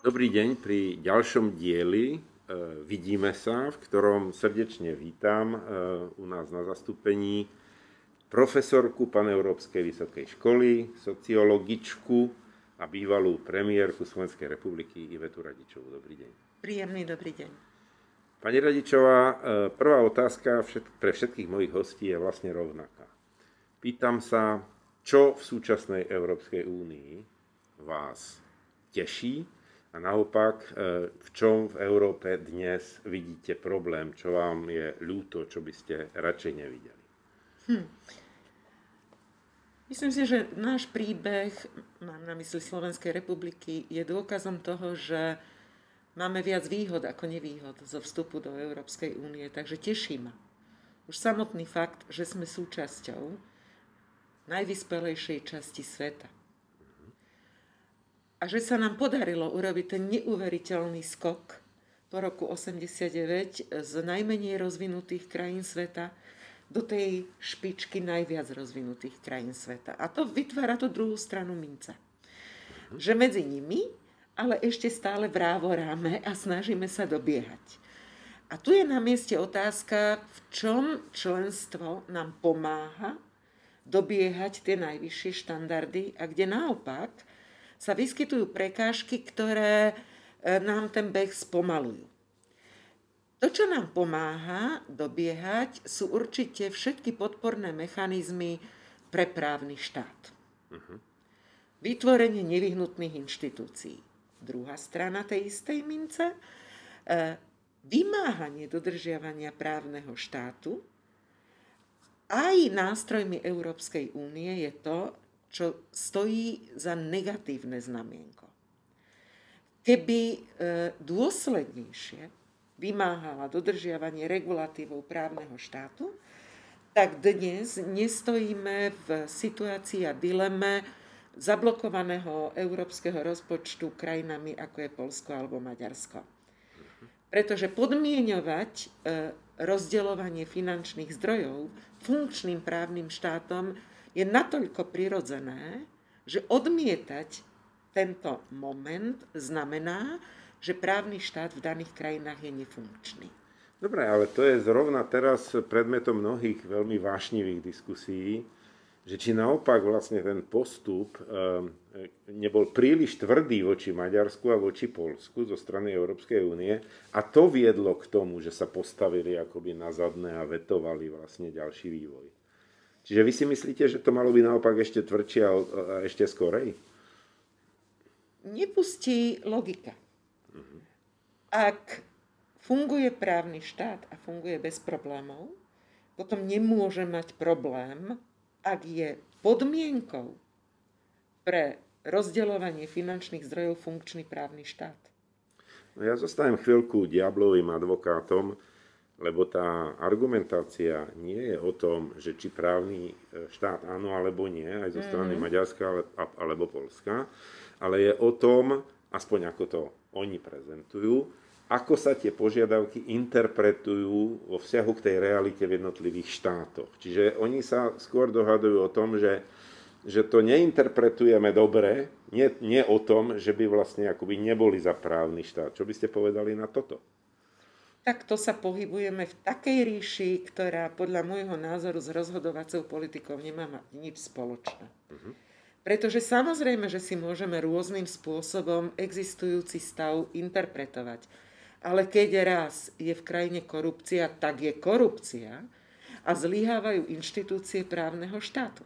Dobrý deň pri ďalšom dieli e, Vidíme sa, v ktorom srdečne vítam e, u nás na zastúpení profesorku Paneurópskej vysokej školy, sociologičku a bývalú premiérku Slovenskej republiky Ivetu Radičovú. Dobrý deň. Príjemný dobrý deň. Pani Radičová, e, prvá otázka pre všetkých mojich hostí je vlastne rovnaká. Pýtam sa, čo v súčasnej Európskej únii vás teší a naopak, e, v čom v Európe dnes vidíte problém, čo vám je ľúto, čo by ste radšej nevideli? Hm. Myslím si, že náš príbeh, mám na mysli Slovenskej republiky, je dôkazom toho, že máme viac výhod ako nevýhod zo vstupu do Európskej únie, takže teší ma. Už samotný fakt, že sme súčasťou najvyspelejšej časti sveta a že sa nám podarilo urobiť ten neuveriteľný skok po roku 89 z najmenej rozvinutých krajín sveta do tej špičky najviac rozvinutých krajín sveta. A to vytvára tú druhú stranu minca. Že medzi nimi, ale ešte stále vrávoráme a snažíme sa dobiehať. A tu je na mieste otázka, v čom členstvo nám pomáha dobiehať tie najvyššie štandardy a kde naopak – sa vyskytujú prekážky, ktoré e, nám ten beh spomalujú. To, čo nám pomáha dobiehať, sú určite všetky podporné mechanizmy pre právny štát. Uh-huh. Vytvorenie nevyhnutných inštitúcií. Druhá strana tej istej mince, e, vymáhanie dodržiavania právneho štátu aj nástrojmi Európskej únie je to, čo stojí za negatívne znamienko. Keby e, dôslednejšie vymáhala dodržiavanie regulatívov právneho štátu, tak dnes nestojíme v situácii a dileme zablokovaného európskeho rozpočtu krajinami ako je Polsko alebo Maďarsko. Pretože podmienovať e, rozdeľovanie finančných zdrojov funkčným právnym štátom je natoľko prirodzené, že odmietať tento moment znamená, že právny štát v daných krajinách je nefunkčný. Dobre, ale to je zrovna teraz predmetom mnohých veľmi vášnivých diskusí, že či naopak vlastne ten postup ehm, nebol príliš tvrdý voči Maďarsku a voči Polsku zo strany Európskej únie a to viedlo k tomu, že sa postavili akoby na zadné a vetovali vlastne ďalší vývoj. Čiže vy si myslíte, že to malo byť naopak ešte tvrdšie a ešte skorej? Nepustí logika. Uh-huh. Ak funguje právny štát a funguje bez problémov, potom nemôže mať problém, ak je podmienkou pre rozdeľovanie finančných zdrojov funkčný právny štát. No ja zostanem chvíľku diablovým advokátom lebo tá argumentácia nie je o tom, že či právny e, štát áno alebo nie, aj zo strany mm-hmm. Maďarska alebo Polska, ale je o tom, aspoň ako to oni prezentujú, ako sa tie požiadavky interpretujú vo vzťahu k tej realite v jednotlivých štátoch. Čiže oni sa skôr dohadujú o tom, že, že to neinterpretujeme dobre, nie, nie o tom, že by vlastne akoby neboli za právny štát. Čo by ste povedali na toto? Takto sa pohybujeme v takej ríši, ktorá podľa môjho názoru s rozhodovacou politikou nemá nič spoločné. Uh-huh. Pretože samozrejme, že si môžeme rôznym spôsobom existujúci stav interpretovať. Ale keď raz je v krajine korupcia, tak je korupcia a zlyhávajú inštitúcie právneho štátu.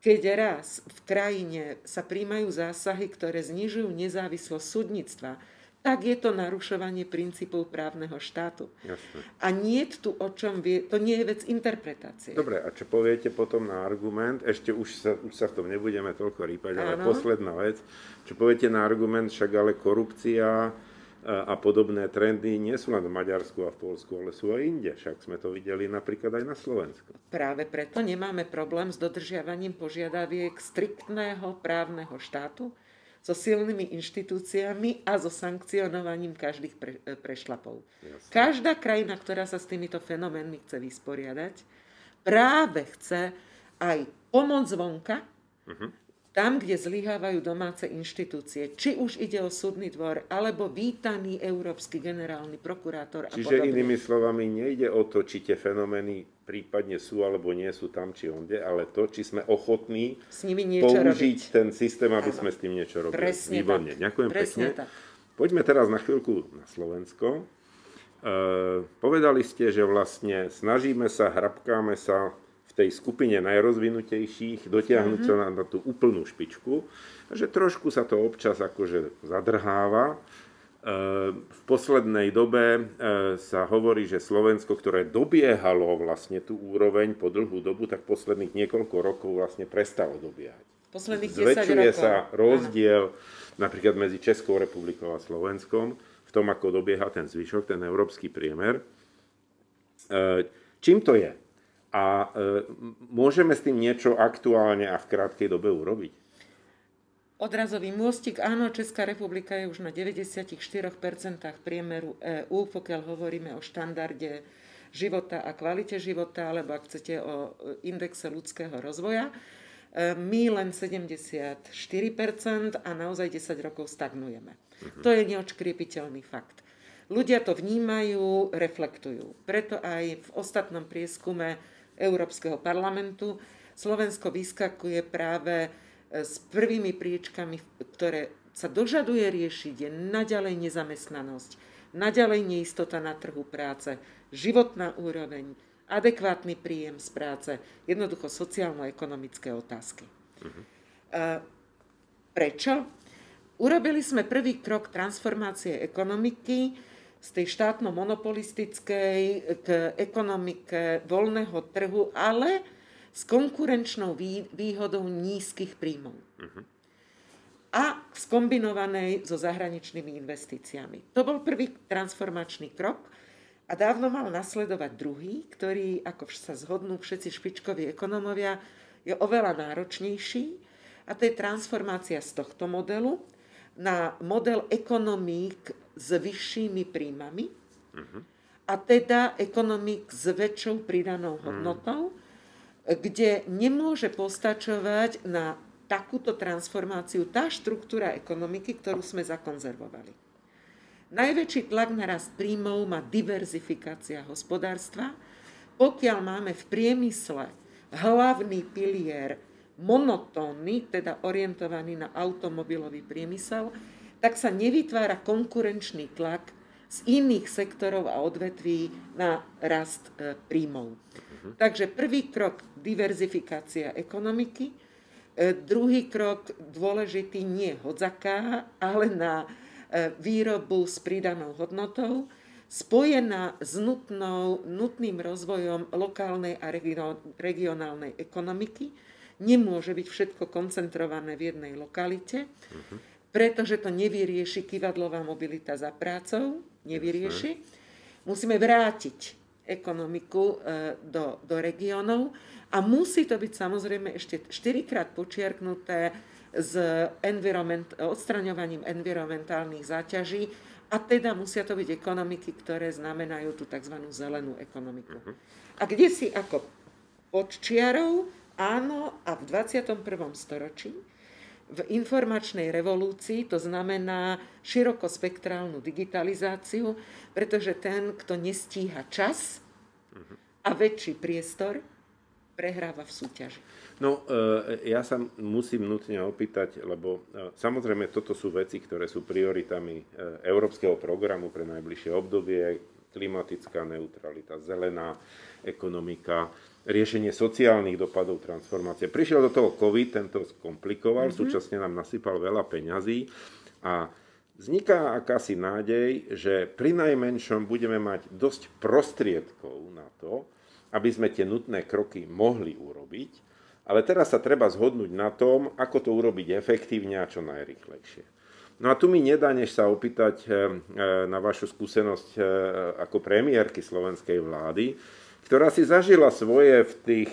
Keď raz v krajine sa príjmajú zásahy, ktoré znižujú nezávislosť súdnictva, tak je to narušovanie princípov právneho štátu. Jasne. A nie tu o čom vie, to nie je vec interpretácie. Dobre, a čo poviete potom na argument, ešte už sa, už sa v tom nebudeme toľko rýpať, ale posledná vec, čo poviete na argument, však ale korupcia a, a podobné trendy nie sú len v Maďarsku a v Polsku, ale sú aj inde. Však sme to videli napríklad aj na Slovensku. Práve preto nemáme problém s dodržiavaním požiadaviek striktného právneho štátu, so silnými inštitúciami a so sankcionovaním každých pre, e, prešlapov. Jasne. Každá krajina, ktorá sa s týmito fenoménmi chce vysporiadať, práve chce aj pomoc zvonka, uh-huh. Tam, kde zlyhávajú domáce inštitúcie. Či už ide o súdny dvor, alebo vítaný európsky generálny prokurátor a Čiže podobne. inými slovami nejde o to, či tie fenomény prípadne sú alebo nie sú tam či onde, ale to, či sme ochotní S nimi niečo použiť robiť. ten systém, aby Áno. sme s tým niečo robili. Presne Výborne, tak. ďakujem Presne pekne. tak. Poďme teraz na chvíľku na Slovensko. E, povedali ste, že vlastne snažíme sa, hrabkáme sa tej skupine najrozvinutejších dotiahnuť sa na, na tú úplnú špičku, a že trošku sa to občas akože zadrháva. E, v poslednej dobe e, sa hovorí, že Slovensko, ktoré dobiehalo vlastne tú úroveň po dlhú dobu, tak posledných niekoľko rokov vlastne prestalo dobiehať. Posledných 10 Zväčšuje rokov. sa Áno. rozdiel napríklad medzi Českou republikou a Slovenskom v tom, ako dobieha ten zvyšok, ten európsky priemer. E, Čím to je? A e, môžeme s tým niečo aktuálne a v krátkej dobe urobiť? Odrazový môstik, áno, Česká republika je už na 94% priemeru EÚ, pokiaľ hovoríme o štandarde života a kvalite života, alebo ak chcete o e, indexe ľudského rozvoja. E, My len 74% a naozaj 10 rokov stagnujeme. To je neočkriepiteľný fakt. Ľudia to vnímajú, reflektujú. Preto aj v ostatnom prieskume Európskeho parlamentu Slovensko vyskakuje práve e, s prvými príčkami, ktoré sa dožaduje riešiť, je naďalej nezamestnanosť, naďalej neistota na trhu práce, životná úroveň, adekvátny príjem z práce, jednoducho sociálno-ekonomické otázky. E, Prečo? Urobili sme prvý krok transformácie ekonomiky z tej štátno-monopolistickej k ekonomike voľného trhu, ale s konkurenčnou vý- výhodou nízkych príjmov. A skombinovanej so zahraničnými investíciami. To bol prvý transformačný krok a dávno mal nasledovať druhý, ktorý, ako sa zhodnú všetci špičkoví ekonomovia, je oveľa náročnejší a to je transformácia z tohto modelu na model ekonomík s vyššími príjmami a teda ekonomík s väčšou pridanou hodnotou, kde nemôže postačovať na takúto transformáciu tá štruktúra ekonomiky, ktorú sme zakonzervovali. Najväčší tlak na rast príjmov má diverzifikácia hospodárstva. Pokiaľ máme v priemysle hlavný pilier monotónny, teda orientovaný na automobilový priemysel, tak sa nevytvára konkurenčný tlak z iných sektorov a odvetví na rast e, príjmov. Takže prvý krok diverzifikácia ekonomiky, e, druhý krok dôležitý nie hodzaká, ale na e, výrobu s pridanou hodnotou, spojená s nutnou, nutným rozvojom lokálnej a regio- regionálnej ekonomiky. Nemôže byť všetko koncentrované v jednej lokalite, pretože to nevyrieši kývadlová mobilita za prácou, nevyrieši. Musíme vrátiť ekonomiku e, do, do regiónov a musí to byť samozrejme ešte štyrikrát počiarknuté s environment, odstraňovaním environmentálnych záťaží a teda musia to byť ekonomiky, ktoré znamenajú tú tzv. zelenú ekonomiku. A kde si ako pod čiarou, áno, a v 21. storočí v informačnej revolúcii, to znamená širokospektrálnu digitalizáciu, pretože ten, kto nestíha čas a väčší priestor, prehráva v súťaži. No, e, ja sa musím nutne opýtať, lebo e, samozrejme toto sú veci, ktoré sú prioritami e, Európskeho programu pre najbližšie obdobie, klimatická neutralita, zelená ekonomika, riešenie sociálnych dopadov transformácie. Prišiel do toho COVID, ten to skomplikoval, mm-hmm. súčasne nám nasypal veľa peňazí a vzniká akási nádej, že pri najmenšom budeme mať dosť prostriedkov na to, aby sme tie nutné kroky mohli urobiť, ale teraz sa treba zhodnúť na tom, ako to urobiť efektívne a čo najrychlejšie. No a tu mi nedá, než sa opýtať na vašu skúsenosť ako premiérky slovenskej vlády, ktorá si zažila svoje v tých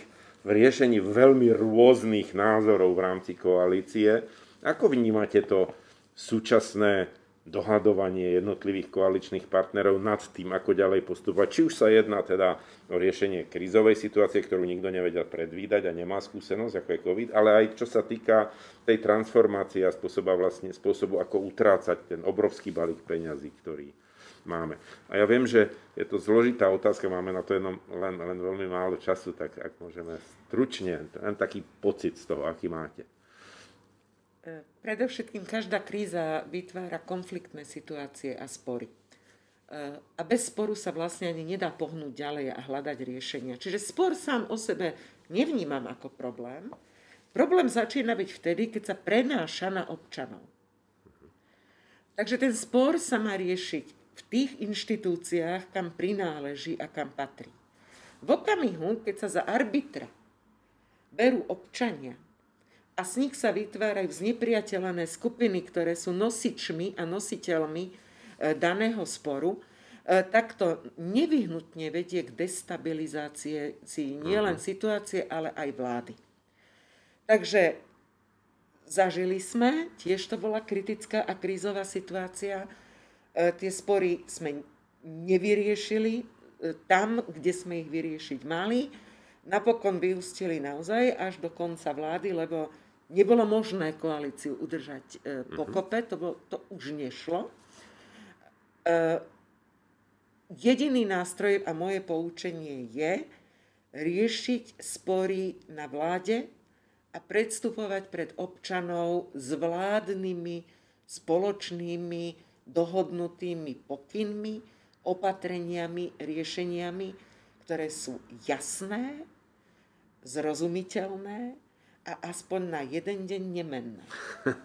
v riešení veľmi rôznych názorov v rámci koalície. Ako vnímate to súčasné dohadovanie jednotlivých koaličných partnerov nad tým, ako ďalej postupovať. Či už sa jedná teda o riešenie krízovej situácie, ktorú nikto nevedel predvídať a nemá skúsenosť, ako je COVID, ale aj čo sa týka tej transformácie a spôsoba vlastne, spôsobu, ako utrácať ten obrovský balík peňazí, ktorý máme. A ja viem, že je to zložitá otázka, máme na to jenom len, len veľmi málo času, tak ak môžeme stručne, len taký pocit z toho, aký máte. E, predovšetkým každá kríza vytvára konfliktné situácie a spory. E, a bez sporu sa vlastne ani nedá pohnúť ďalej a hľadať riešenia. Čiže spor sám o sebe nevnímam ako problém. Problém začína byť vtedy, keď sa prenáša na občanov. Takže ten spor sa má riešiť v tých inštitúciách, kam prináleží a kam patrí. V okamihu, keď sa za arbitra berú občania, a z nich sa vytvárajú znepriateľené skupiny, ktoré sú nosičmi a nositeľmi e, daného sporu, e, tak to nevyhnutne vedie k destabilizácii nielen mhm. situácie, ale aj vlády. Takže zažili sme, tiež to bola kritická a krízová situácia, e, tie spory sme nevyriešili tam, kde sme ich vyriešiť mali. Napokon vyústili naozaj až do konca vlády, lebo nebolo možné koalíciu udržať e, pokope, to, bolo, to už nešlo. E, jediný nástroj a moje poučenie je riešiť spory na vláde a predstupovať pred občanov s vládnymi, spoločnými, dohodnutými pokynmi, opatreniami, riešeniami, ktoré sú jasné, zrozumiteľné a aspoň na jeden deň nemenné.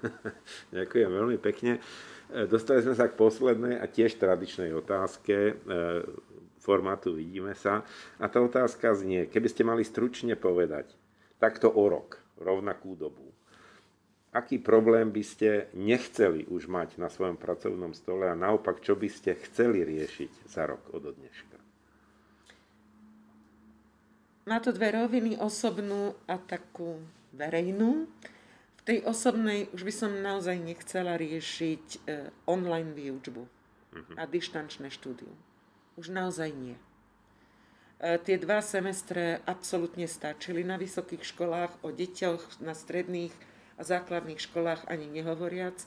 Ďakujem veľmi pekne. E, dostali sme sa k poslednej a tiež tradičnej otázke e, formátu Vidíme sa. A tá otázka znie, keby ste mali stručne povedať, takto o rok, rovnakú dobu, aký problém by ste nechceli už mať na svojom pracovnom stole a naopak, čo by ste chceli riešiť za rok od dneška? Má to dve roviny, osobnú a takú verejnú. V tej osobnej už by som naozaj nechcela riešiť e, online výučbu uh-huh. a dištančné štúdium. Už naozaj nie. E, tie dva semestre absolútne stačili na vysokých školách, o deťoch na stredných a základných školách ani nehovoriac.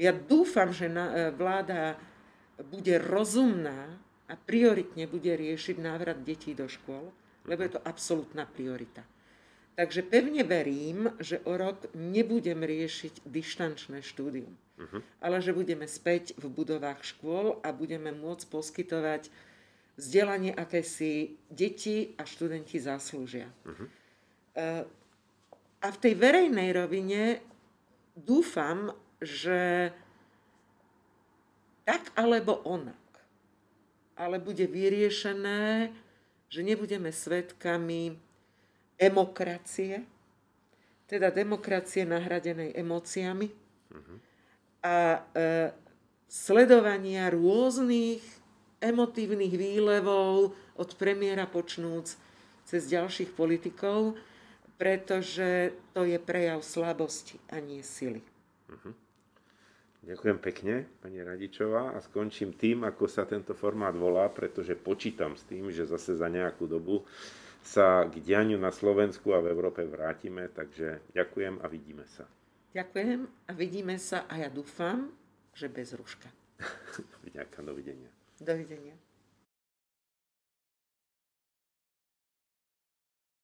Ja dúfam, že na, e, vláda bude rozumná a prioritne bude riešiť návrat detí do škôl, lebo je to absolútna priorita. Takže pevne verím, že o rok nebudem riešiť dištančné štúdium, uh-huh. ale že budeme späť v budovách škôl a budeme môcť poskytovať vzdelanie, aké si deti a študenti zaslúžia. Uh-huh. A v tej verejnej rovine dúfam, že tak alebo onak, ale bude vyriešené, že nebudeme svetkami emokracie, teda demokracie nahradenej emóciami uh-huh. a e, sledovania rôznych emotívnych výlevov od premiéra počnúc cez ďalších politikov, pretože to je prejav slabosti a nie sily. Uh-huh. Ďakujem pekne, pani Radičová, a skončím tým, ako sa tento formát volá, pretože počítam s tým, že zase za nejakú dobu sa k dianiu na Slovensku a v Európe vrátime, takže ďakujem a vidíme sa. Ďakujem a vidíme sa a ja dúfam, že bez rúška. Ďakujem, dovidenia. Dovidenia.